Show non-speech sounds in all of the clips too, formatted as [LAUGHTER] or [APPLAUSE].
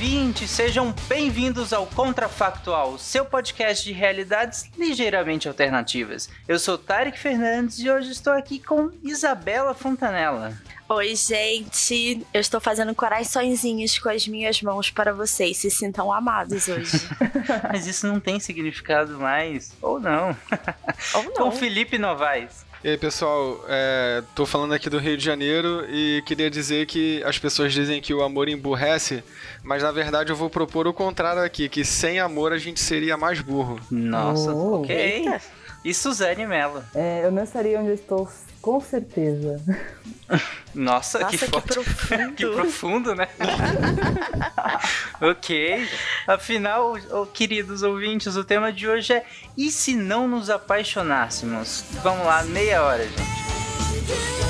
Ouvintes! Sejam bem-vindos ao Contrafactual, seu podcast de realidades ligeiramente alternativas. Eu sou Tarek Fernandes e hoje estou aqui com Isabela Fontanella. Oi, gente! Eu estou fazendo coraçõezinhos com as minhas mãos para vocês. Se sintam amados hoje. [LAUGHS] Mas isso não tem significado mais. Ou não. Ou não. Com Felipe Novaes. E aí, pessoal, é, tô falando aqui do Rio de Janeiro e queria dizer que as pessoas dizem que o amor emburrece, mas na verdade eu vou propor o contrário aqui, que sem amor a gente seria mais burro. Nossa, Oh. ok. Eita. E Suzane Mello. É, eu não estaria onde eu estou, com certeza. Nossa, [LAUGHS] Nossa, que que, forte. profundo. [LAUGHS] Que profundo, né? [LAUGHS] ok. Afinal, oh, queridos ouvintes, o tema de hoje é E se não nos apaixonássemos? Vamos lá, meia hora, gente.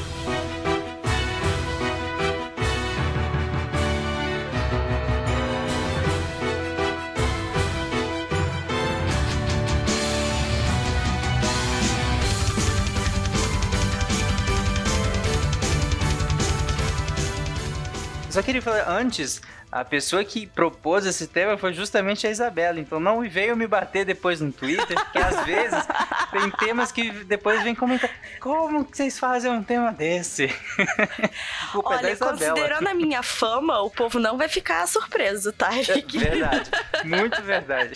Só queria falar, antes, a pessoa que propôs esse tema foi justamente a Isabela. Então não veio me bater depois no Twitter, porque às [LAUGHS] vezes tem temas que depois vem comentar. Como que vocês fazem um tema desse? [LAUGHS] É Olha, Isabela. considerando a minha fama, o povo não vai ficar surpreso, tá? Verdade, [LAUGHS] muito verdade.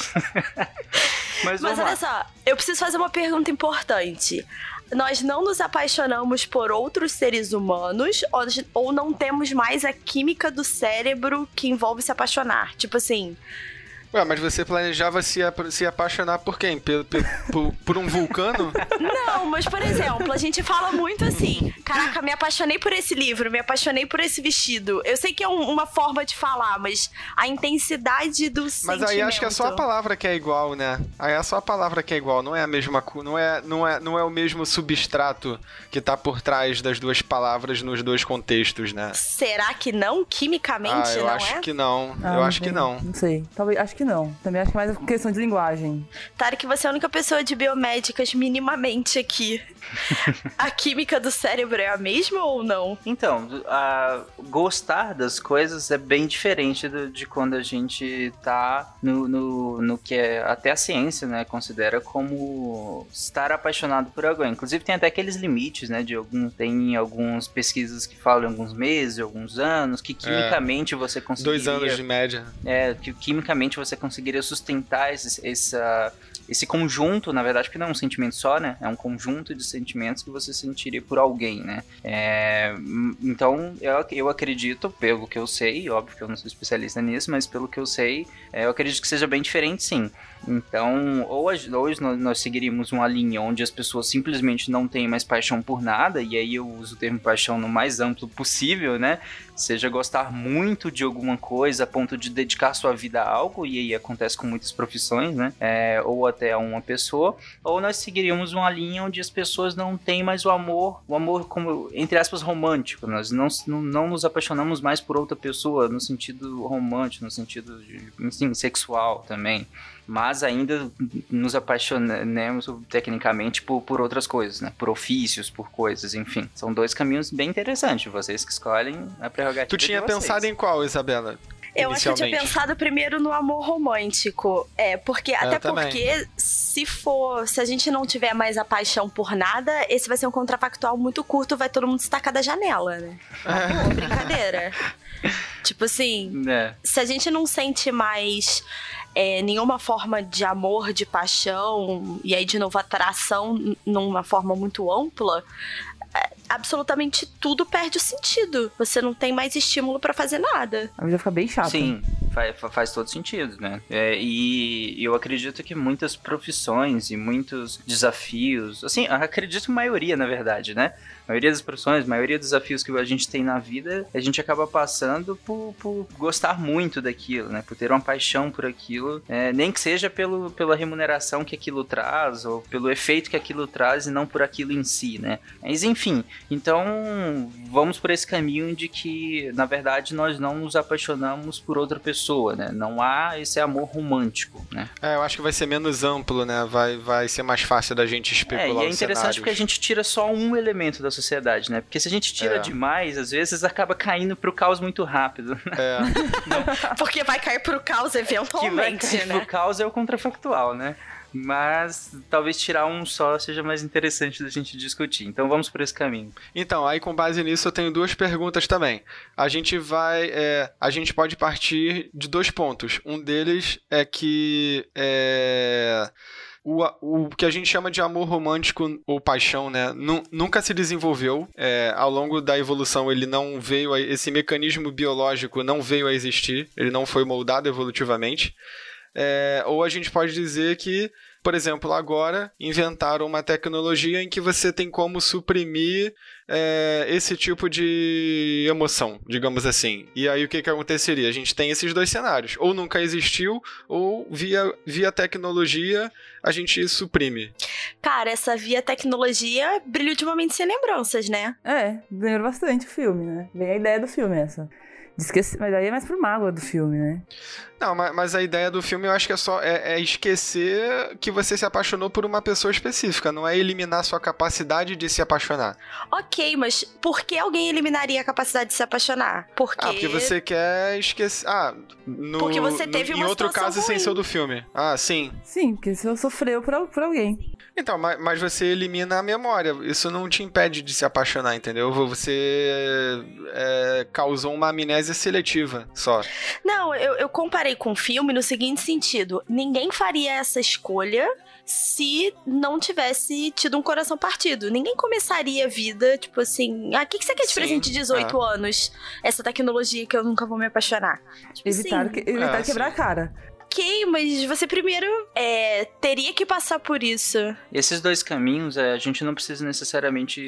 Mas, Mas olha lá. só, eu preciso fazer uma pergunta importante. Nós não nos apaixonamos por outros seres humanos ou, não temos mais a química do cérebro que envolve se apaixonar? Tipo assim, Ué, mas você planejava se, apa- se apaixonar por quem? Pe- por, por um vulcano? Não, mas por exemplo, a gente fala muito assim: caraca, me apaixonei por esse livro, me apaixonei por esse vestido. Eu sei que é um- uma forma de falar, mas a intensidade do Mas sentimento. aí acho que é só a palavra que é igual, né? Aí é só a palavra que é igual, não é a mesma não é, não é, não é o mesmo substrato que tá por trás das duas palavras nos dois contextos, né? Será que não? Quimicamente, Ah, eu não acho é? que não. Ah, eu acho que não. Não sei. Talvez, acho que não. Também acho que é mais questão de linguagem. Tarek, você é a única pessoa de biomédicas minimamente aqui. [LAUGHS] a química do cérebro é a mesma ou não? Então, a- gostar das coisas é bem diferente do- de quando a gente tá no, no, no que é, até a ciência, né, considera como estar apaixonado por alguém. Inclusive tem até aqueles limites, né, de algum, tem algumas pesquisas que falam em alguns meses, alguns anos, que quimicamente você conseguiria... Dois anos de média. É, que quimicamente você conseguiria sustentar esse, essa, esse conjunto, na verdade, porque não é um sentimento só, né? É um conjunto de sentimentos que você sentiria por alguém, né? É, então, eu, eu acredito, pelo que eu sei, óbvio que eu não sou especialista nisso, mas pelo que eu sei, é, eu acredito que seja bem diferente, sim. Então, ou hoje nós, seguiríamos uma linha onde as pessoas simplesmente não têm mais paixão por nada, e aí eu uso o termo paixão no mais amplo possível, né? Seja gostar muito de alguma coisa a ponto de dedicar sua vida a algo, e aí acontece com muitas profissões, né? É, ou até a uma pessoa, ou nós seguiríamos uma linha onde as pessoas não têm mais o amor, o amor como, entre aspas, romântico. Nós não, não, não nos apaixonamos mais por outra pessoa no sentido romântico, no sentido de, enfim, sexual também. Mas ainda nos apaixonamos tecnicamente por, por outras coisas, né? Por ofícios, por coisas, enfim. São dois caminhos bem interessantes. Vocês que escolhem a prerrogativa Tu tinha de vocês. pensado em qual, Isabela? Eu acho que eu tinha pensado primeiro no amor romântico. É, porque. Até também. porque se for. Se a gente não tiver mais a paixão por nada, esse vai ser um contrafactual muito curto, vai todo mundo se tacar da janela, né? [LAUGHS] Pô, brincadeira. tipo assim, É. se a gente não sente mais é, nenhuma forma de amor, de paixão, e aí de novo atração numa forma muito ampla, é, absolutamente tudo perde o sentido. Você não tem mais estímulo pra fazer nada. A vida fica bem chata. Sim, faz, faz todo sentido, né? É, e eu acredito que muitas profissões e muitos desafios, assim, acredito que a maioria, na verdade, né? A maioria das profissões, a maioria dos desafios que a gente tem na vida, a gente acaba passando por, por gostar muito daquilo, né? Por ter uma paixão por aquilo, é, nem que seja pelo, pela remuneração que aquilo traz, ou pelo efeito que aquilo traz, e não por aquilo em si, né? Mas enfim, então vamos por esse caminho de que, na verdade, nós não nos apaixonamos por outra pessoa, né? Não há esse amor romântico, né? É, eu acho que vai ser menos amplo, né? Vai, vai ser mais fácil da gente É, especular e é interessante cenários. porque a gente tira só um elemento da sociedade, né? Porque se a gente tira É. demais, às vezes acaba caindo pro caos muito rápido. É, [LAUGHS] Porque vai cair pro caos que vai eventualmente, cair né? pro caos é o contrafactual, né? Mas talvez tirar um só seja mais interessante da gente discutir. Então vamos por esse caminho. Então, aí com base nisso eu tenho duas perguntas também. A gente vai. é, a gente pode partir de dois pontos. Um deles é que. é, o, o que a gente chama de amor romântico ou paixão, né? nu- nunca se desenvolveu. É, ao longo da evolução, ele não veio. A, esse mecanismo biológico não veio a existir. Ele não foi moldado evolutivamente. É, ou a gente pode dizer que, por exemplo, agora inventaram uma tecnologia em que você tem como suprimir é, esse tipo de emoção, digamos assim. E aí o que, que aconteceria? A gente tem esses dois cenários. Ou nunca existiu, ou via, via tecnologia a gente suprime. Cara, essa via tecnologia é brilho de momento sem lembranças, né? É, ganhou bastante o filme, né? Bem a ideia do filme essa. De esquecer, mas aí é mais por mágoa do filme, né? Não, ma- mas a ideia do filme eu acho que é só é, é esquecer que você se apaixonou por uma pessoa específica, não é eliminar sua capacidade de se apaixonar. Ok, mas por que alguém eliminaria a capacidade de se apaixonar? Porque. Ah, porque você quer esquecer. Ah, no, Porque você no- teve em uma outro caso sem ruim. ser o do filme. Ah, sim. Sim, porque você sofreu por, por alguém. Então, mas, mas você elimina a memória. Isso não te impede de se apaixonar, entendeu? Você é, causou uma amnésia seletiva só. Não, eu, eu comparei com o filme no seguinte sentido: ninguém faria essa escolha se não tivesse tido um coração partido. Ninguém começaria a vida, tipo assim, ah, o que, que você quer de Sim, presente de 18 anos? Essa tecnologia que eu nunca vou me apaixonar. Tipo Evitaram, assim, que, evitaram É, quebrar a cara. Ok, mas você primeiro é, teria que passar por isso. Esses dois caminhos, é, a gente não precisa necessariamente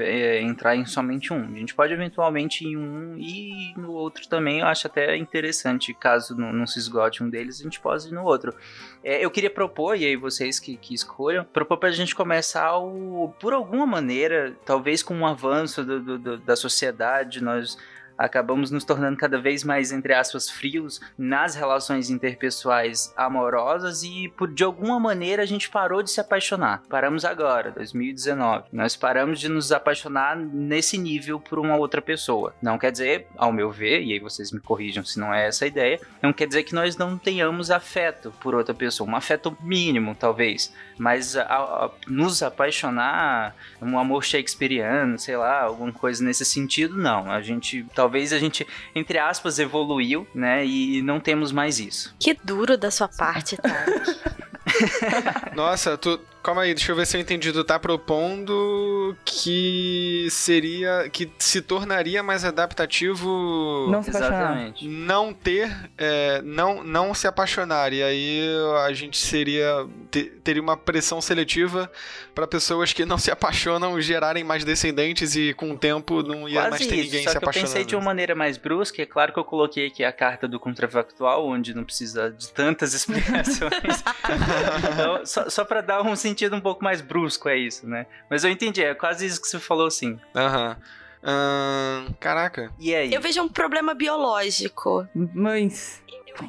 é, entrar em somente um. A gente pode eventualmente ir em um e no outro também. Eu acho até interessante, caso não, não se esgote um deles, a gente pode ir no outro. É, eu queria propor, e aí vocês que, que escolham, propor pra gente começar o, por alguma maneira, talvez com um avanço do- do- do- da sociedade, nós acabamos nos tornando cada vez mais, entre aspas, frios nas relações interpessoais amorosas e por de alguma maneira a gente parou de se apaixonar. Paramos agora, 2019. Nós paramos de nos apaixonar nesse nível por uma outra pessoa. Não quer dizer, ao meu ver, e aí vocês me corrijam se não é essa a ideia, não quer dizer que nós não tenhamos afeto por outra pessoa, um afeto mínimo, talvez, mas a- a- nos apaixonar, um amor shakespeariano, sei lá, alguma coisa nesse sentido, não. A gente, talvez a gente, entre aspas, evoluiu, né, e não temos mais isso. Que duro da sua parte, tá? [LAUGHS] [LAUGHS] Nossa, tu. Calma aí, deixa eu ver se eu entendi. Tu tá propondo que seria. que se tornaria mais adaptativo. Não se apaixonar. Exatamente. não ter, é, não, não se apaixonar. E aí a gente seria te- teria uma pressão seletiva para pessoas que não se apaixonam gerarem mais descendentes e com o tempo não ia mais Quase ter isso, ninguém só se que eu pensei apaixonando. de uma maneira mais brusca, é claro que eu coloquei aqui a carta do contrafactual, onde não precisa de tantas [LAUGHS] explicações. [LAUGHS] então, só, só para dar um sentido um pouco mais brusco, é isso, né? Mas eu entendi, é quase isso que você falou, sim. Aham. Ahn, caraca. E aí? Eu vejo um problema biológico. Mães,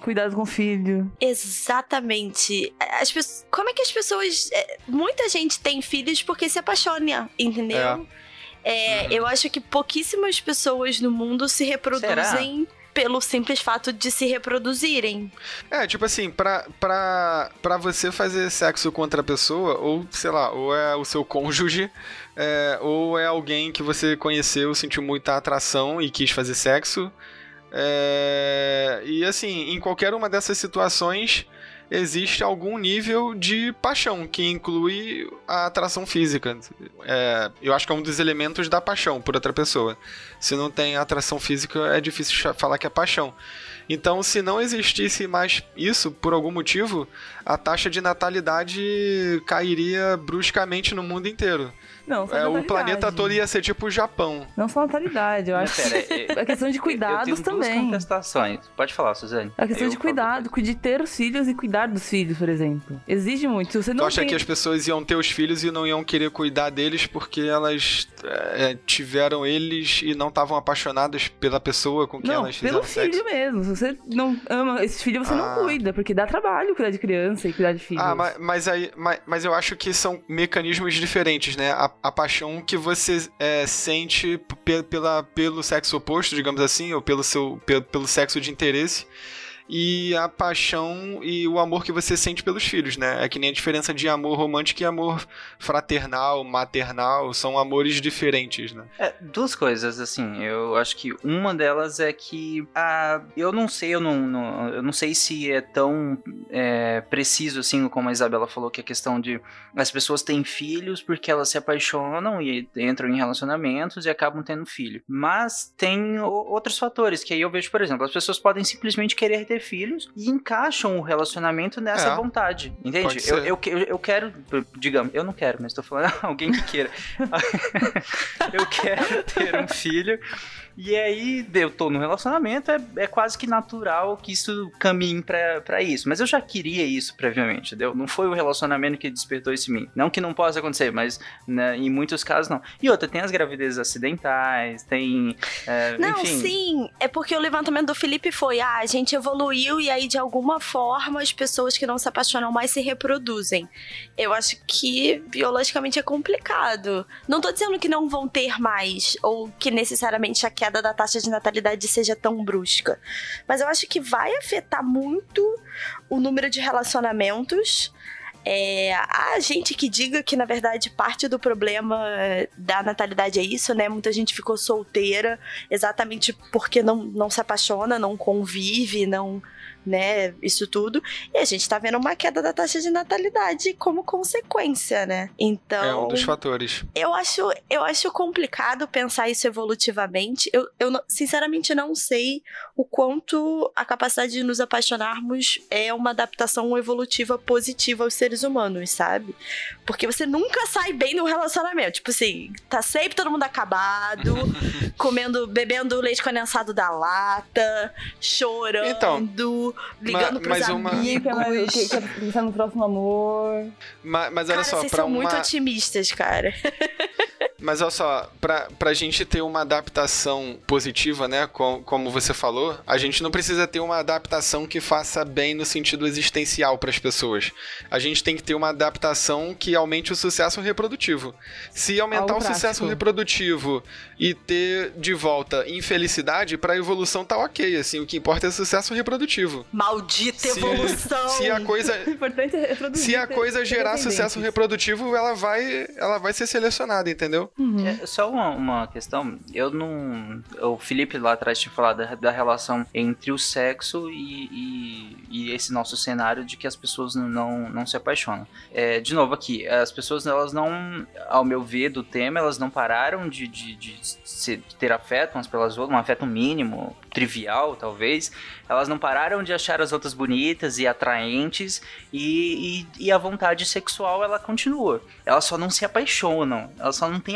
cuidado com o filho. Exatamente. As pessoas, como é que as pessoas. é, Muita gente tem filhos porque se apaixona, entendeu? É, Eu acho que pouquíssimas pessoas no mundo se reproduzem pelo simples fato de se reproduzirem. É, tipo assim, pra, pra, pra você fazer sexo com outra pessoa, ou sei lá, ou é o seu cônjuge, é, ou é alguém que você conheceu, sentiu muita atração e quis fazer sexo. É, e assim, em qualquer uma dessas situações, existe algum nível de paixão, que inclui a atração física. É, eu acho que é um dos elementos da paixão por outra pessoa. Se não tem atração física, é difícil falar que é paixão. Então, se não existisse mais isso, por algum motivo, a taxa de natalidade cairia bruscamente no mundo inteiro. Não, só É, o planeta todo ia ser tipo o Japão. Não só natalidade, eu acho. Pera, é- A questão de eu cuidados duas também. contestações. Pode falar, Suzane. A questão Eu de cuidado, de ter os filhos e cuidar dos filhos, por exemplo. Exige muito. Se você Tu não acha tem... que as pessoas iam ter os filhos e não iam querer cuidar deles porque elas é, tiveram eles e não estavam apaixonadas pela pessoa com quem Não, elas fizeram pelo filho sexo? mesmo. Se você não ama esse filho, você Ah. não cuida, porque dá trabalho cuidar de criança e cuidar de filhos. Ah, mas, mas aí, mas, mas eu acho que são mecanismos diferentes, né? A, a paixão que você é, sente pe- pela, pelo sexo oposto, digamos assim, ou pelo seu pe- pelo sexo de interesse. E a paixão e o amor que você sente pelos filhos, né? É que nem a diferença de amor romântico e amor fraternal, maternal, são amores diferentes, né? É, duas coisas, assim, eu acho que uma delas é que ah, eu não sei, eu não, não- eu não sei se é tão é, preciso assim como a Isabela falou, que a questão de as pessoas têm filhos porque elas se apaixonam e entram em relacionamentos e acabam tendo filho. Mas tem o- outros fatores, que aí eu vejo, por exemplo, as pessoas podem simplesmente querer ter filhos e encaixam o relacionamento nessa É. vontade, entende? Eu, eu, eu quero, digamos, eu não quero, mas tô falando [LAUGHS] alguém que queira. [LAUGHS] eu quero ter um filho. E aí, eu tô no relacionamento, é, é quase que natural que isso caminhe pra, pra isso. Mas eu já queria isso previamente, entendeu? Não foi o relacionamento que despertou isso em mim. Não que não possa acontecer, mas né, em muitos casos não. E outra, tem as gravidezes acidentais, tem. é, Não, enfim, sim. É porque o levantamento do Felipe foi: ah, a gente evoluiu e aí, de alguma forma, as pessoas que não se apaixonam mais se reproduzem. Eu acho que biologicamente é complicado. Não tô dizendo que não vão ter mais, ou que necessariamente a queda da taxa de natalidade seja tão brusca. Mas eu acho que vai afetar muito o número de relacionamentos. É, há gente que diga que, na verdade, parte do problema da natalidade é isso, né? Muita gente ficou solteira exatamente porque não, não se apaixona, não convive, não. Né, isso tudo. E a gente tá vendo uma queda da taxa de natalidade como consequência, né? Então. É um dos fatores. Eu acho, eu acho complicado pensar isso evolutivamente. Eu, eu sinceramente não sei o quanto a capacidade de nos apaixonarmos é uma adaptação evolutiva positiva aos seres humanos, sabe? Porque você nunca sai bem no relacionamento. Tipo assim, tá sempre todo mundo acabado, [LAUGHS] comendo, bebendo leite condensado da lata, chorando, ligando ma- pros mas uma- Quem quer, amigos. quem quer pensar no próximo amor. Ma- Mas, olha Cara, só, vocês pra são muito uma. otimistas, cara. [LAUGHS] Mas olha só, pra, pra gente ter uma adaptação positiva, né? com- como você falou, a gente não precisa ter uma adaptação que faça bem no sentido existencial para as pessoas. A gente tem que ter uma adaptação que aumente o sucesso reprodutivo. Se aumentar Algo o sucesso prático. reprodutivo e ter de volta infelicidade, pra evolução tá ok. Assim, o que importa é o sucesso reprodutivo. Maldita Se- evolução! Se a coisa, é reproduzir. se a coisa gerar sucesso reprodutivo, ela vai, ela vai ser selecionada, entendeu? Uhum. É, só uma, uma questão, eu não. O Felipe lá atrás tinha falado da, da relação entre o sexo e, e, e esse nosso cenário de que as pessoas não, não, não se apaixonam. É, de novo aqui, as pessoas elas não, ao meu ver do tema, elas não pararam de, de, de, se- de ter afeto umas pelas outras, um afeto mínimo, trivial talvez. Elas não pararam de achar as outras bonitas e atraentes e, e, e a vontade sexual ela continua. Elas só não se apaixonam, elas só não têm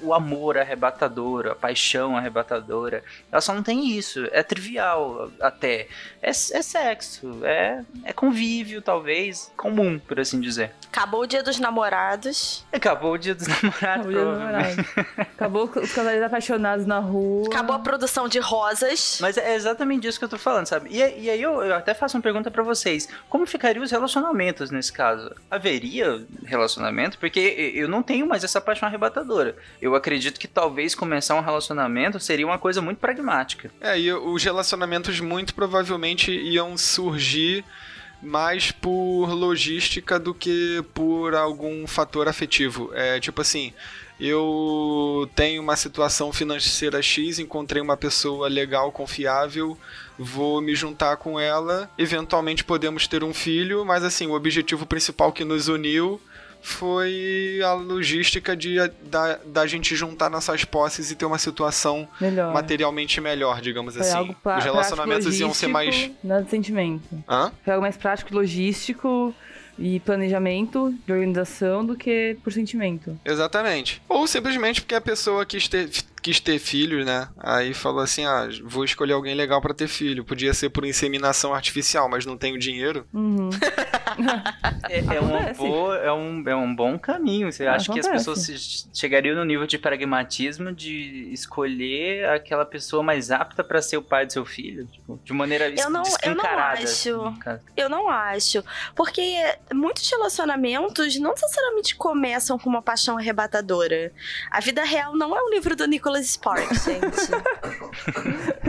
o amor arrebatador, a paixão arrebatadora. Elas só não têm isso. É trivial até. É, é sexo, é, é convívio, talvez, comum, por assim dizer. Acabou o dia dos namorados. Acabou o dia dos [LAUGHS] namorados, Acabou, provavelmente. namorado. Acabou os casais apaixonados na rua. Acabou a produção de rosas. Mas é exatamente isso que eu tô falando, sabe? E, e aí eu, eu até faço uma pergunta pra vocês. Como ficariam os relacionamentos nesse caso? Haveria relacionamento? Porque eu não tenho mais essa paixão arrebatadora. Eu acredito que talvez começar um relacionamento seria uma coisa muito pragmática. É, e os relacionamentos muito provavelmente iam surgir mais por logística do que por algum fator afetivo. É tipo assim, eu tenho uma situação financeira X, encontrei uma pessoa legal, confiável, vou me juntar com ela, eventualmente podemos ter um filho, mas assim, o objetivo principal que nos uniu foi a logística de da, da gente juntar nossas posses e ter uma situação Melhor. materialmente melhor, digamos Foi assim. algo pra- Os relacionamentos iam ser mais. Nada de sentimento. Hã? Foi algo mais prático, logístico e planejamento de organização do que por sentimento. Exatamente. Ou simplesmente porque a pessoa quis ter, quis ter filhos, né? Aí falou assim: ah, vou escolher alguém legal pra ter filho. Podia ser por inseminação artificial, mas não tenho dinheiro. Uhum. [LAUGHS] É, é uma boa, é, um, é um bom caminho. Você acha que as pessoas chegariam no nível de pragmatismo de escolher aquela pessoa mais apta pra ser o pai do seu filho? Tipo, de maneira Eu não- eu não acho. assim. Eu não acho. Porque muitos relacionamentos não necessariamente começam com uma paixão arrebatadora. A vida real não é um livro do Nicholas Sparks, gente.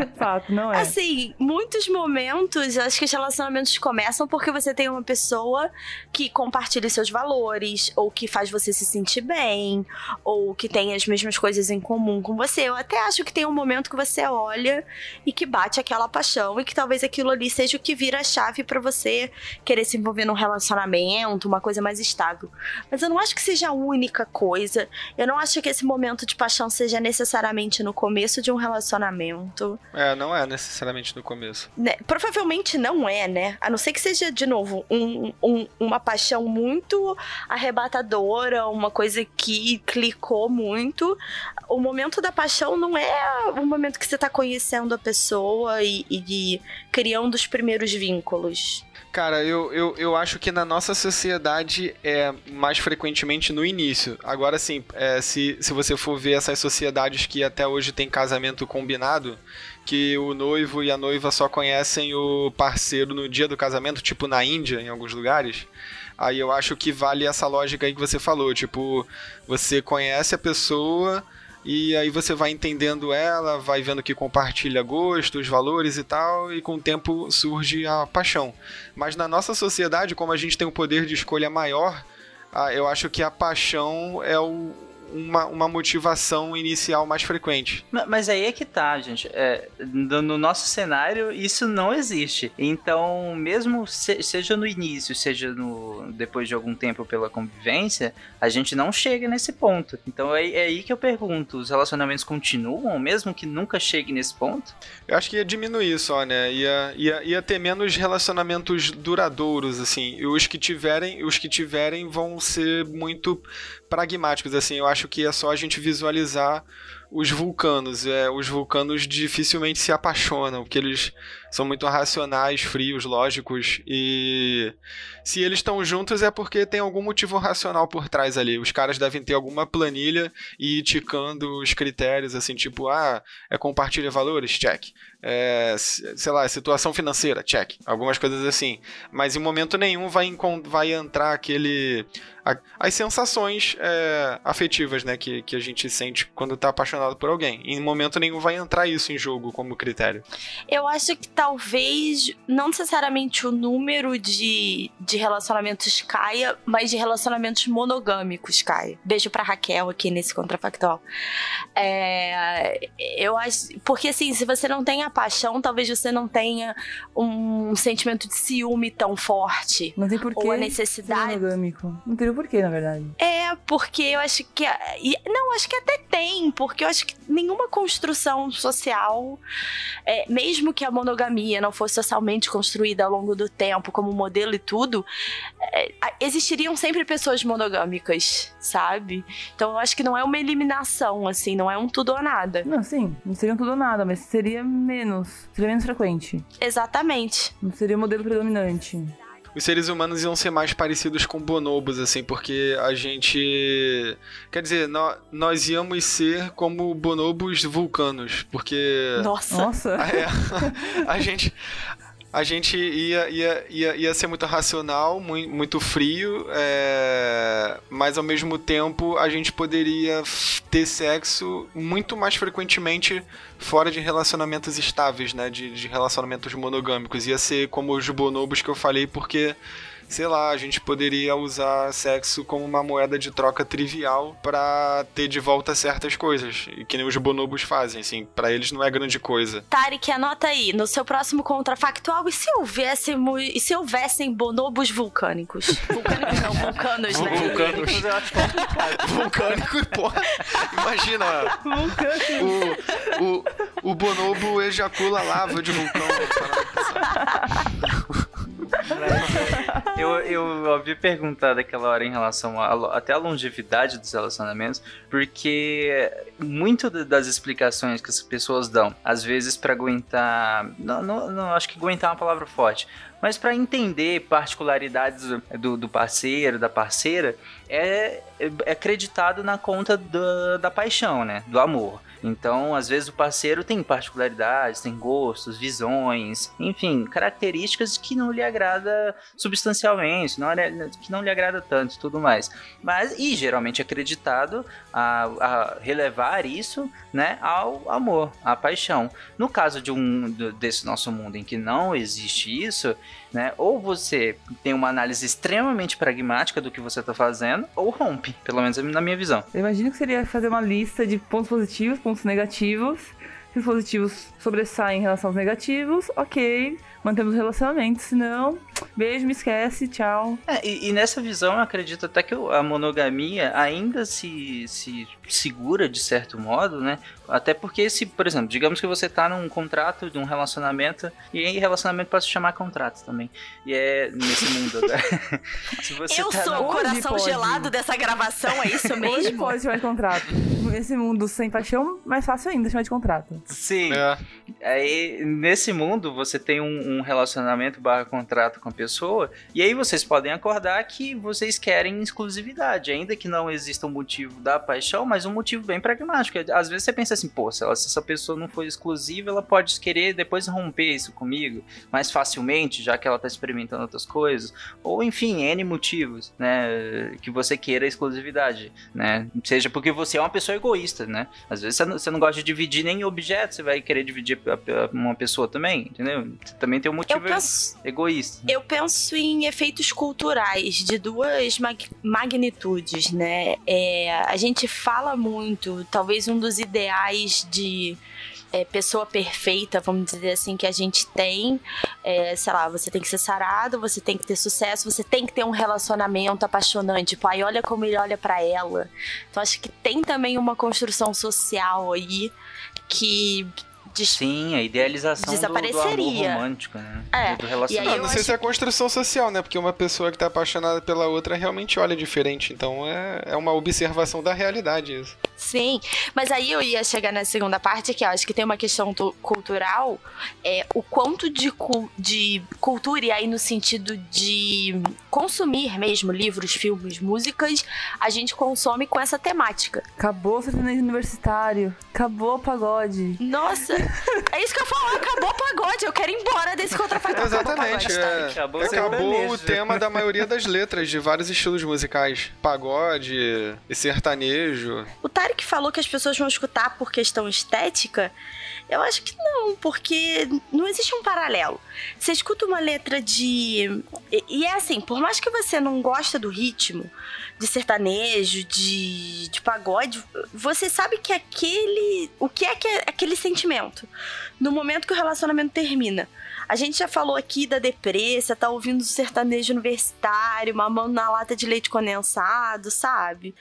[LAUGHS] Fato, não é. Assim, muitos momentos, acho que os relacionamentos começam porque você tem uma pessoa que compartilha seus valores, ou que faz você se sentir bem, ou que tem as mesmas coisas em comum com você. Eu até acho que tem um momento que você olha e que bate aquela paixão, e que talvez aquilo ali seja o que vira a chave pra você querer se envolver num relacionamento, uma coisa mais estável. Mas eu não acho que seja a única coisa. Eu não acho que esse momento de paixão seja necessariamente no começo de um relacionamento. É, não é necessariamente no começo. Né, Provavelmente não é, né? A não ser que seja, de novo, um- um- uma paixão muito arrebatadora, uma coisa que clicou muito. O momento da paixão não é o momento que você tá conhecendo a pessoa e, e criando os primeiros vínculos. Cara, eu, eu, eu acho que na nossa sociedade é mais frequentemente no início. Agora sim, é, se, se você for ver essas sociedades que até hoje tem casamento combinado, que o noivo e a noiva só conhecem o parceiro no dia do casamento, tipo na Índia, em alguns lugares. Aí eu acho que vale essa lógica aí que você falou, tipo, você conhece a pessoa e aí você vai entendendo ela, vai vendo que compartilha gostos, valores e tal, e com o tempo surge a paixão. Mas na nossa sociedade, como a gente tem um poder de escolha maior, ah, eu acho que a paixão é o- uma, uma motivação inicial mais frequente. Ma- Mas aí é que tá, gente. É, no no nosso cenário, isso não existe. Então, mesmo se- seja no início, seja no depois de algum tempo pela convivência, a gente não chega nesse ponto. Então é, é aí que eu pergunto: os relacionamentos continuam, mesmo que nunca chegue nesse ponto? Eu acho que ia diminuir só, né? Ia, ia, ia ter menos relacionamentos duradouros, assim. E os que tiverem, os que tiverem vão ser muito pragmáticos, assim. Eu acho que é só a gente visualizar os vulcanos. É, os vulcanos dificilmente se apaixonam, porque eles são muito racionais, frios, lógicos. E se eles estão juntos é porque tem algum motivo racional por trás ali. Os caras devem ter alguma planilha e ir ticando os critérios, assim, tipo, ah, é compartilha valores? Check. É, sei lá, situação financeira, check. Algumas coisas assim. Mas em momento nenhum vai, vai entrar aquele. a- as sensações é, afetivas, né? Que, que a gente sente quando tá apaixonado por alguém. Em momento nenhum vai entrar isso em jogo como critério. Eu acho que talvez, não necessariamente o número de, de relacionamentos caia, mas de relacionamentos monogâmicos caia. Beijo pra Raquel aqui nesse contrafactual. É, eu acho. Porque assim, se você não tem a paixão, talvez você não tenha um sentimento de ciúme tão forte. Não tem porquê Ou a necessidade. monogâmico. Não teria porquê, na verdade. É, porque eu acho que. e- Não, acho que até tem, porque eu acho que nenhuma construção social, é, mesmo que a monogamia não fosse socialmente construída ao longo do tempo, como modelo e tudo, é, existiriam sempre pessoas monogâmicas, sabe? Então eu acho que não é uma eliminação, assim, não é um tudo ou nada. Não, sim, não seria um tudo ou nada, mas seria menos. Seria menos frequente. Exatamente. Não seria o modelo predominante. Os seres humanos iam ser mais parecidos com bonobos, assim, porque a gente. Quer dizer, nó- nós íamos ser como bonobos vulcanos, porque. Nossa. Nossa. [LAUGHS] É, a gente. A gente ia, ia, ia, ia ser muito racional, mui- muito frio, é, mas ao mesmo tempo a gente poderia ter sexo muito mais frequentemente fora de relacionamentos estáveis, né? De, de relacionamentos monogâmicos. Ia ser como os bonobos que eu falei, porque sei lá, a gente poderia usar sexo como uma moeda de troca trivial pra ter de volta certas coisas, e que nem os bonobos fazem, assim, pra eles não é grande coisa. Tarek, anota aí, no seu próximo contrafactual, e se houvessemos, e se houvessem bonobos vulcânicos? [LAUGHS] Vulcânicos não, vulcanos, né? Vulcanos. eu acho complicado. [LAUGHS] Vulcânico, porra. Imagina. O, o, o bonobo ejacula lava de vulcão. [LAUGHS] Eu, eu ouvi perguntar daquela hora em relação a, até a longevidade dos relacionamentos, porque muito da- das explicações que as pessoas dão, às vezes pra aguentar. Não, não, não, acho que aguentar é uma palavra forte. Mas pra entender particularidades do- do, do parceiro, da parceira, é, é acreditado na conta da, da paixão, né? Do amor. Então, às vezes o parceiro tem particularidades, tem gostos, visões, enfim, características que não lhe agrada substancialmente, não que não lhe agrada tanto e tudo mais. Mas, e geralmente é acreditado a, a relevar isso, né, ao amor, à paixão. No caso de um do- desse nosso mundo em que não existe isso, né, ou você tem uma análise extremamente pragmática do que você está fazendo, ou rompe, pelo menos na minha visão. Eu imagino que seria fazer uma lista de pontos positivos, pontos negativos. Se os positivos sobressaem em relação aos negativos, ok, mantemos o relacionamento. Beijo, me esquece, tchau. É, e, e nessa visão eu acredito até que a monogamia ainda se, se segura de certo modo, né? Até porque se, por exemplo, digamos que você tá num contrato de um relacionamento, e aí relacionamento pode se chamar contrato também. E é nesse mundo agora. [LAUGHS] se você Eu tá sou o coração pode. gelado dessa gravação, é isso Hoje mesmo? pode chamar de contrato. Nesse mundo sem paixão, mais fácil ainda chamar de contrato. Sim. É. Aí, nesse mundo, você tem um, um relacionamento barra contrato com a pessoa, e aí vocês podem acordar que vocês querem exclusividade, ainda que não exista um motivo da paixão, mas um motivo bem pragmático. Às vezes você pensa assim, pô, se, ela- se essa pessoa não for exclusiva, ela pode querer depois romper isso comigo mais facilmente, já que ela tá experimentando outras coisas. Ou, enfim, N motivos, né, que você queira exclusividade, né? Seja porque você é uma pessoa egoísta, né? Às vezes você não, você não gosta de dividir nem objeto, você vai querer dividir uma pessoa também, entendeu? Você também tem um Eu motivo penso, egoísta. eu penso em efeitos culturais de duas mag- magnitudes, né? É, a gente fala muito, talvez um dos ideais de é, pessoa perfeita, vamos dizer assim, que a gente tem, é, sei lá, você tem que ser sarado, você tem que ter sucesso, você tem que ter um relacionamento apaixonante. Tipo, ai, olha como ele olha pra ela. Então acho que tem também uma construção social aí que des- Sim, a idealização do, do amor Desapareceria. romântico, né? É, Do relacionamento. não sei acho se é construção social, né? Porque uma pessoa que tá apaixonada pela outra realmente olha diferente. Então é, é uma observação da realidade isso. Sim, mas aí eu ia chegar na segunda parte, que eu acho que tem uma questão tu- cultural, é o quanto de, cu- de cultura, e aí no sentido de consumir mesmo livros, filmes, músicas, a gente consome com essa temática. Acabou o sertanejo universitário. Acabou o pagode. Nossa, é isso que eu falar, acabou o pagode, eu quero ir embora desse contrafactual. Exatamente. pagode, tá? é. Acabou o Acabou o tema da maioria das letras de vários estilos musicais: pagode, e sertanejo. O Tarek falou que as pessoas vão escutar por questão estética. Eu acho que não, porque não existe um paralelo. Você escuta uma letra de. E, é assim, por mais que você não gosta do ritmo, de sertanejo, de, de pagode, você sabe que aquele. O que é, que é aquele sentimento? No momento que o relacionamento termina. A gente já falou aqui da você tá ouvindo sertanejo universitário, mamando na lata de leite condensado, sabe?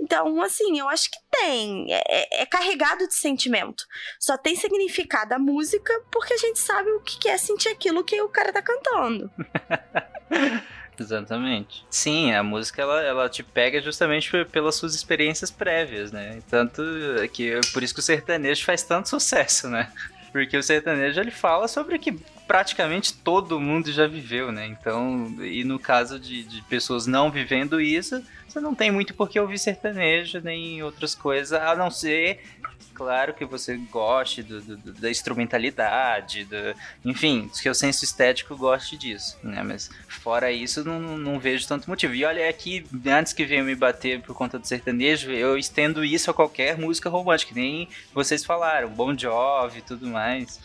Então, assim, eu acho que tem. É, é- é carregado de sentimento. Só tem significado a música porque a gente sabe o que é sentir aquilo que o cara tá cantando. [LAUGHS] Exatamente. Sim, a música ela, ela te pega justamente pe- pelas suas experiências prévias, né? Tanto que por isso que o sertanejo faz tanto sucesso, né? Porque o sertanejo ele fala sobre o que praticamente todo mundo já viveu, né? Então, e no caso de, de pessoas não vivendo isso, você não tem muito por que ouvir sertanejo nem outras coisas, a não ser claro que você goste do, do- do- da instrumentalidade, do, enfim, que o senso estético goste disso, né? Mas fora isso, não, não- vejo tanto motivo. E olha aqui, antes que venha me bater por conta do sertanejo, eu estendo isso a qualquer música romântica, que nem vocês falaram, Bon Jovi e tudo mais.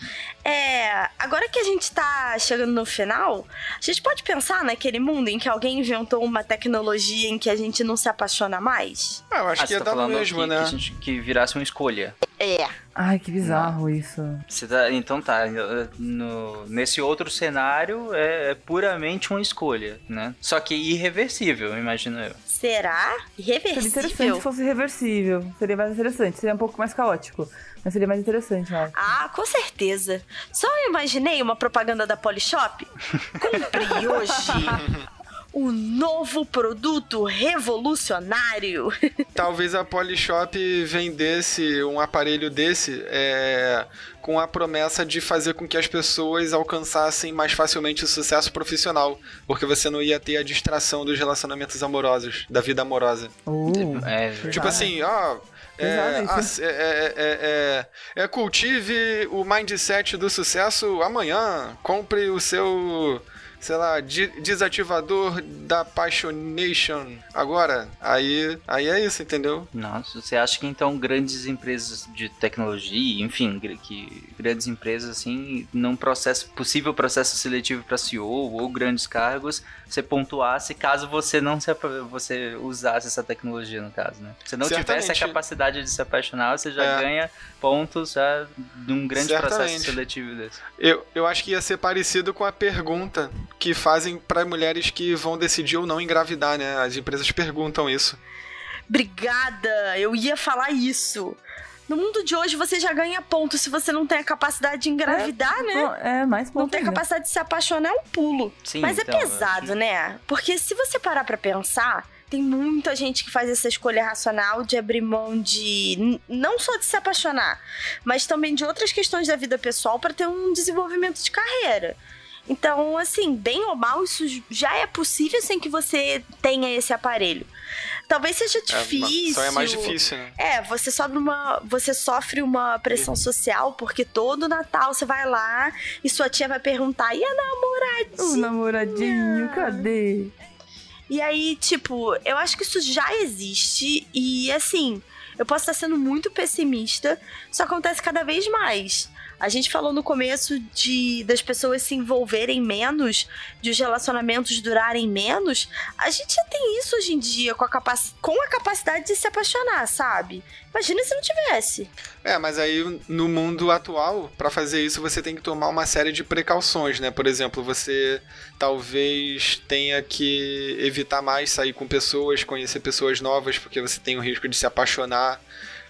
É, agora que a gente tá chegando no final, a gente pode pensar naquele mundo em que alguém inventou uma tecnologia em que a gente não se apaixona mais? Ah, eu acho ah, que ia tá dar no mesmo, que, né? que, a gente- que virasse uma escolha. É. Ai, que bizarro isso. Você tá- então tá, no- nesse outro cenário é, é puramente uma escolha, né? Só que irreversível, imagino eu. Será? Seria interessante Irreversível? se fosse reversível. Seria mais interessante. Seria um pouco mais caótico. Mas seria mais interessante, acho. Ah, com certeza. Só eu imaginei uma propaganda da Polishop. [LAUGHS] Comprei hoje o novo produto revolucionário. [LAUGHS] Talvez a Polishop vendesse um aparelho desse é, com a promessa de fazer com que as pessoas alcançassem mais facilmente o sucesso profissional, porque você não ia ter a distração dos relacionamentos amorosos, da vida amorosa. Uh, É, Tipo assim, ó. É, é, é, é, é, é, cultive o mindset do sucesso amanhã. Compre o seu, sei lá, de- desativador da Passionation agora. Aí, aí é isso, entendeu? Nossa, você acha que então grandes empresas de tecnologia, enfim, que grandes empresas assim, num processo possível processo seletivo para CEO ou grandes cargos, você pontuasse caso você não se você usasse essa tecnologia no caso, né? Se não tivesse a Certamente. capacidade de se apaixonar, você já É. ganha pontos já num grande processo Certamente. seletivo desse. Eu, eu acho que ia ser parecido com a pergunta que fazem para mulheres que vão decidir ou não engravidar, né? As empresas perguntam isso. Obrigada, eu ia falar isso. No mundo de hoje você já ganha ponto se você não tem a capacidade de engravidar, né? Bom, é mais Não ponto tem a capacidade de se apaixonar é um pulo. Sim, Mas então, é pesado, né? Porque se você parar pra pensar, tem muita gente que faz essa escolha racional de abrir mão de não só de se apaixonar, mas também de outras questões da vida pessoal pra ter um desenvolvimento de carreira. Então, assim, bem ou mal, isso já é possível sem que você tenha esse aparelho. Talvez seja É, difícil. só é mais difícil, né? É, você sofre uma, você sofre uma pressão social porque todo Natal você vai lá e sua tia vai perguntar: "E a O namoradinha?" namoradinho, cadê? E aí, tipo, eu acho que isso já existe e assim, eu posso estar sendo muito pessimista, isso acontece cada vez mais. A gente falou no começo de das pessoas se envolverem menos, de os relacionamentos durarem menos. A gente já tem isso hoje em dia com a, capac... com a capacidade de se apaixonar, sabe? Imagina se não tivesse. É, mas aí no mundo atual, pra fazer isso você tem que tomar uma série de precauções, né? Por exemplo, você talvez tenha que evitar mais sair com pessoas, conhecer pessoas novas, porque você tem o risco de se apaixonar.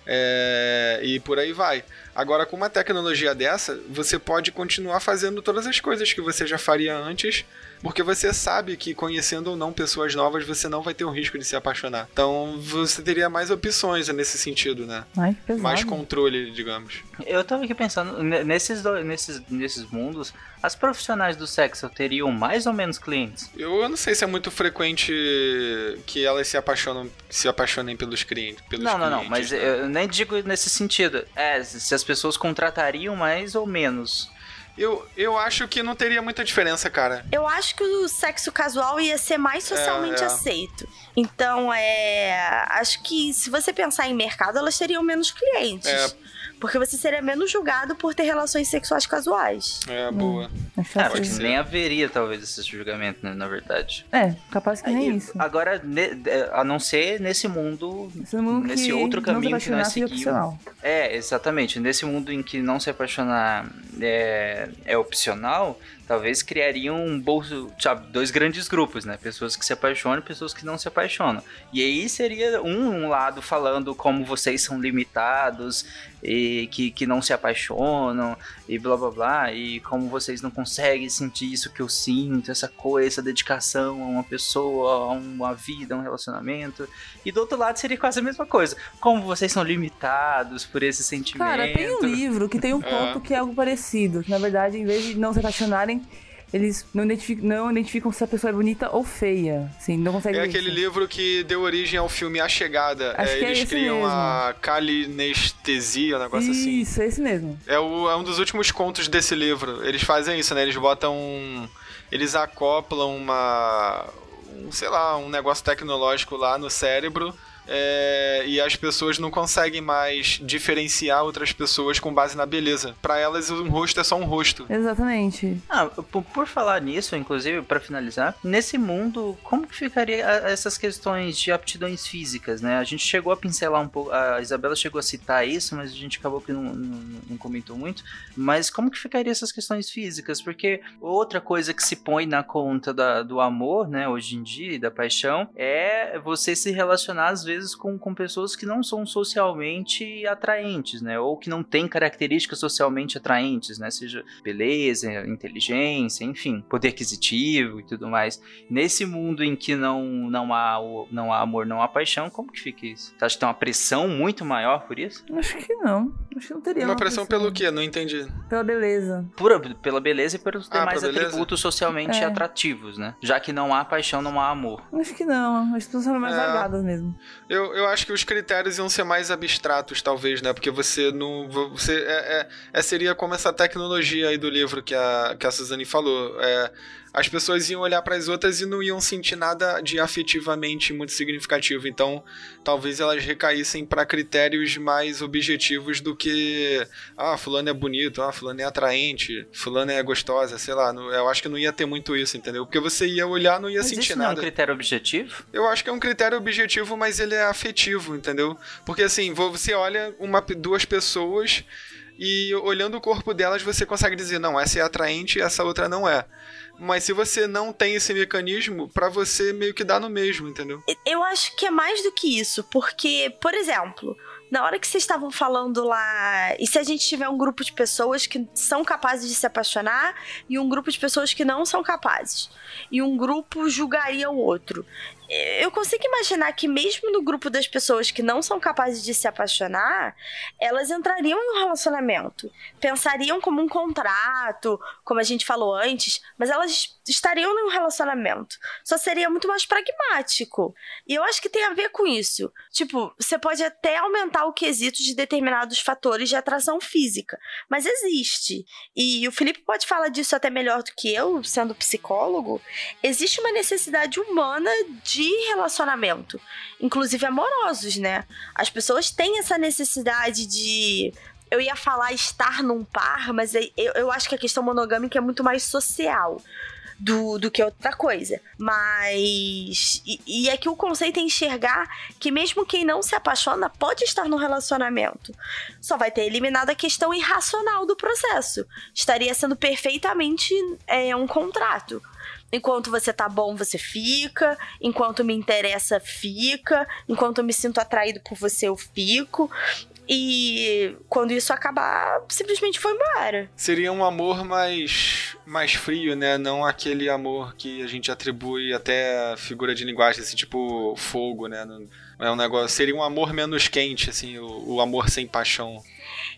É, e por aí vai. Agora, com uma tecnologia dessa, você pode continuar fazendo todas as coisas que você já faria antes, porque você sabe que conhecendo ou não pessoas novas, você não vai ter o risco de se apaixonar. Então, você teria mais opções nesse sentido, né? Ai. Mais controle, digamos. Eu tava aqui pensando, ne- nesses, dois, nesses, nesses mundos, as profissionais do sexo teriam mais ou menos clientes? Eu não sei se é muito frequente que elas se apaixonam, se apaixonem pelos clientes. Pelos não, não, não, clientes, mas né? eu nem digo nesse sentido. É, se as pessoas contratariam mais ou menos. Eu, eu acho que não teria muita diferença, cara. Eu acho que o sexo casual ia ser mais socialmente É, é. aceito. Então, é. Acho que se você pensar em mercado, elas teriam menos clientes. É. Porque você seria menos julgado por ter relações sexuais casuais. É, boa. Cara, que acho que ser. nem haveria talvez esse julgamento, né, na verdade. É, capaz que nem Aí, isso. Agora, ne- é, a não ser nesse mundo, Esse mundo nesse outro não se caminho que nós seria seguimos. É, exatamente. Nesse mundo em que não se apaixonar é, é opcional, talvez criariam um bolso, sabe, dois grandes grupos, né? Pessoas que se apaixonam e pessoas que não se apaixonam. E aí seria um, um lado falando como vocês são limitados e que, que não se apaixonam e blá blá blá, e como vocês não conseguem sentir isso que eu sinto, essa coisa, essa dedicação a uma pessoa, a uma vida, a um relacionamento. E do outro lado seria quase a mesma coisa. Como vocês são limitados por esse sentimento. Cara, tem um livro que tem um É. conto que é algo parecido. Que, na verdade, em vez de não se apaixonarem, eles não identificam, não identificam se a pessoa é bonita ou feia. Assim, não conseguem. É aquele isso. livro que deu origem ao filme A Chegada. É, é eles esse criam mesmo. a calinestesia, um negócio assim. Isso, é esse mesmo. É, o- é um dos últimos contos desse livro. Eles fazem isso, né? Eles botam. Eles acoplam uma. Um, sei lá, um negócio tecnológico lá no cérebro. É, e as pessoas não conseguem mais diferenciar outras pessoas com base na beleza. Pra elas, um rosto é só um rosto. Exatamente. Ah, por, por falar nisso, inclusive, pra finalizar, nesse mundo, como que ficaria a- essas questões de aptidões físicas, né? A gente chegou a pincelar um pouco, a Isabela chegou a citar isso, mas a gente acabou que não, não- não comentou muito. Mas como que ficaria essas questões físicas? Porque outra coisa que se põe na conta da- do amor, né, hoje em dia, e da paixão, é você se relacionar, às vezes, com, com pessoas que não são socialmente atraentes, né? Ou que não têm características socialmente atraentes, né? Seja beleza, inteligência, enfim, poder aquisitivo e tudo mais. Nesse mundo em que não, não, há, o- não há amor, não há paixão, como que fica isso? Você acha que tem uma pressão muito maior por isso? Acho que não. Acho que não teria. Uma pressão pelo quê? Não entendi. Pela beleza. Pura, pela beleza e pelos Ah, demais atributos socialmente É. atrativos, né? Já que não há paixão, não há amor. Acho que não. As pessoas são mais É. largadas mesmo. Eu, eu acho que os critérios iam ser mais abstratos, talvez, né? Porque você não. Você é, é- é- seria como essa tecnologia aí do livro que a, que a Suzane falou. É, as pessoas iam olhar para as outras e não iam sentir nada de afetivamente muito significativo. Então, talvez elas recaíssem para critérios mais objetivos do que. Ah, fulano é bonito, ah, fulano é atraente, fulano é gostosa, sei lá. eu acho que não ia ter muito isso, entendeu? Porque você ia olhar, não ia Mas sentir isso não é um nada. critério objetivo? Eu acho que é um critério objetivo, mas ele é afetivo, entendeu? Porque assim, vo- você olha uma, duas pessoas e olhando o corpo delas você consegue dizer, não, essa é atraente e essa outra não é. Mas se você não tem esse mecanismo, pra você meio que dá no mesmo, entendeu? Eu acho que é mais do que isso, porque, por exemplo, na hora que vocês estavam falando lá, e se a gente tiver um grupo de pessoas que são capazes de se apaixonar e um grupo de pessoas que não são capazes, e um grupo julgaria o outro. Eu consigo imaginar que mesmo no grupo das pessoas que não são capazes de se apaixonar, elas entrariam em um relacionamento, pensariam como um contrato, como a gente falou antes, mas elas estariam em um relacionamento. Só seria muito mais pragmático. E eu acho que tem a ver com isso. Tipo, você pode até aumentar o quesito de determinados fatores de atração física, mas existe. E o Felipe pode falar disso até melhor do que eu, sendo psicólogo. Existe uma necessidade humana de relacionamento, inclusive amorosos, né? As pessoas têm essa necessidade de eu ia falar estar num par, mas eu, eu acho que a questão monogâmica é muito mais social do, do que outra coisa. Mas. E, e é que o conceito é enxergar que mesmo quem não se apaixona pode estar no relacionamento. Só vai ter eliminado a questão irracional do processo. Estaria sendo perfeitamente é, um contrato. Enquanto você tá bom, você fica. Enquanto me interessa, fica. Enquanto eu me sinto atraído por você, eu fico. E quando isso acabar, simplesmente foi embora. Seria um amor mais, mais frio, né? Não aquele amor que a gente atribui até figura de linguagem, assim, tipo fogo, né? É um negócio. Seria um amor menos quente, assim, o, o amor sem paixão.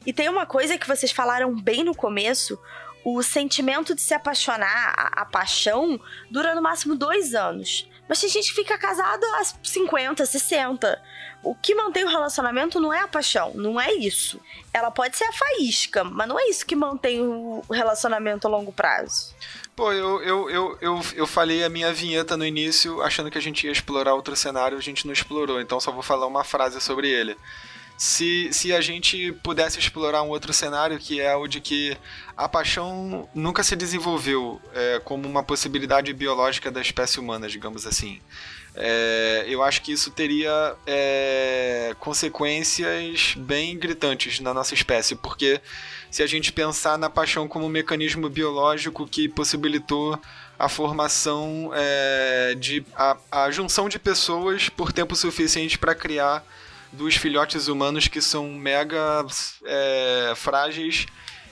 E tem uma coisa que vocês falaram bem no começo: o sentimento de se apaixonar, a, a paixão, dura no máximo dois anos. Mas tem gente que fica casado há 50, 60. O que mantém o relacionamento não é a paixão, não é isso. Ela pode ser a faísca, mas não é isso que mantém o relacionamento a longo prazo. Pô, eu, eu, eu, eu, eu falei a minha vinheta no início achando que a gente ia explorar outro cenário, a gente não explorou, então só vou falar uma frase sobre ele. Se, se a gente pudesse explorar um outro cenário, que é o de que a paixão nunca se desenvolveu é, como uma possibilidade biológica da espécie humana, digamos assim. É, eu acho que isso teria é, consequências bem gritantes na nossa espécie, porque se a gente pensar na paixão como um mecanismo biológico que possibilitou a formação é, de a, a junção de pessoas por tempo suficiente para criar dos filhotes humanos que são mega é, frágeis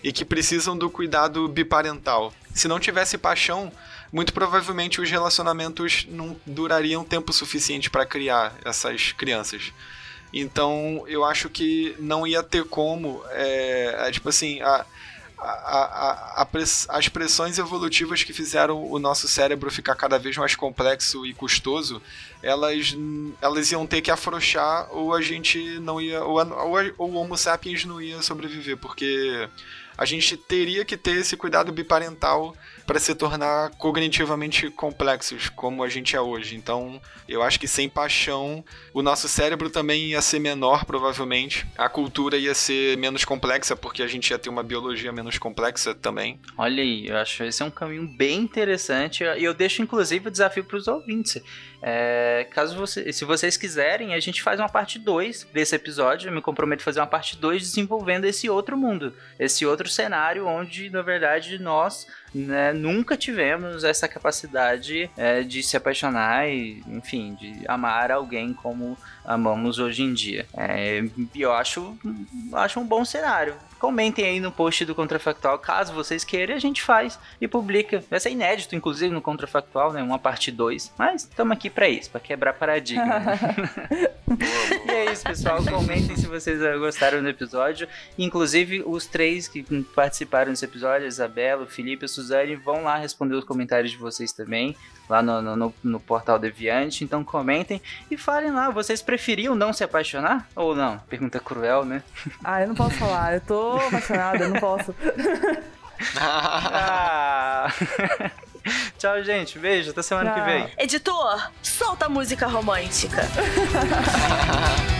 e que precisam do cuidado biparental. Se não tivesse paixão, muito provavelmente os relacionamentos não durariam tempo suficiente para criar essas crianças. Então eu acho que não ia ter como, é, é, tipo assim, a, a, a, as pressões evolutivas que fizeram o nosso cérebro ficar cada vez mais complexo e custoso, elas, elas iam ter que afrouxar ou a gente não ia. Ou, ou, ou o Homo sapiens não ia sobreviver, porque a gente teria que ter esse cuidado biparental para se tornar cognitivamente complexos como a gente é hoje. Então, eu acho que sem paixão, o nosso cérebro também ia ser menor, provavelmente. A cultura ia ser menos complexa, porque a gente ia ter uma biologia menos complexa também. Olha aí, eu acho esse é um caminho bem interessante. E eu deixo, inclusive, o desafio para os ouvintes. É, caso você, se vocês quiserem, a gente faz uma parte 2 desse episódio. Eu me comprometo a fazer uma parte 2 desenvolvendo esse outro mundo, esse outro cenário onde, na verdade, nós né, nunca tivemos essa capacidade é, de se apaixonar e, enfim, de amar alguém como amamos hoje em dia. É, eu acho, acho um bom cenário. Comentem aí no post do Contrafactual, caso vocês queiram, a gente faz e publica. Vai ser inédito, inclusive, no Contrafactual, né? Uma parte 2. Mas estamos aqui para isso, para quebrar paradigma. [LAUGHS] [LAUGHS] e é isso, pessoal. Comentem se vocês gostaram do episódio. Inclusive, os três que participaram desse episódio, a Isabela, o Felipe e a Suzane, vão lá responder os comentários de vocês também lá no, no, no, portal Deviante. Então comentem e falem lá, vocês preferiam não se apaixonar ou não? Pergunta cruel, né? [LAUGHS] Ah, eu não posso falar, eu tô apaixonada, eu não posso. ah. [LAUGHS] Tchau, gente. Beijo. Até semana Tchau. que vem. Editor, solta a música romântica. [LAUGHS]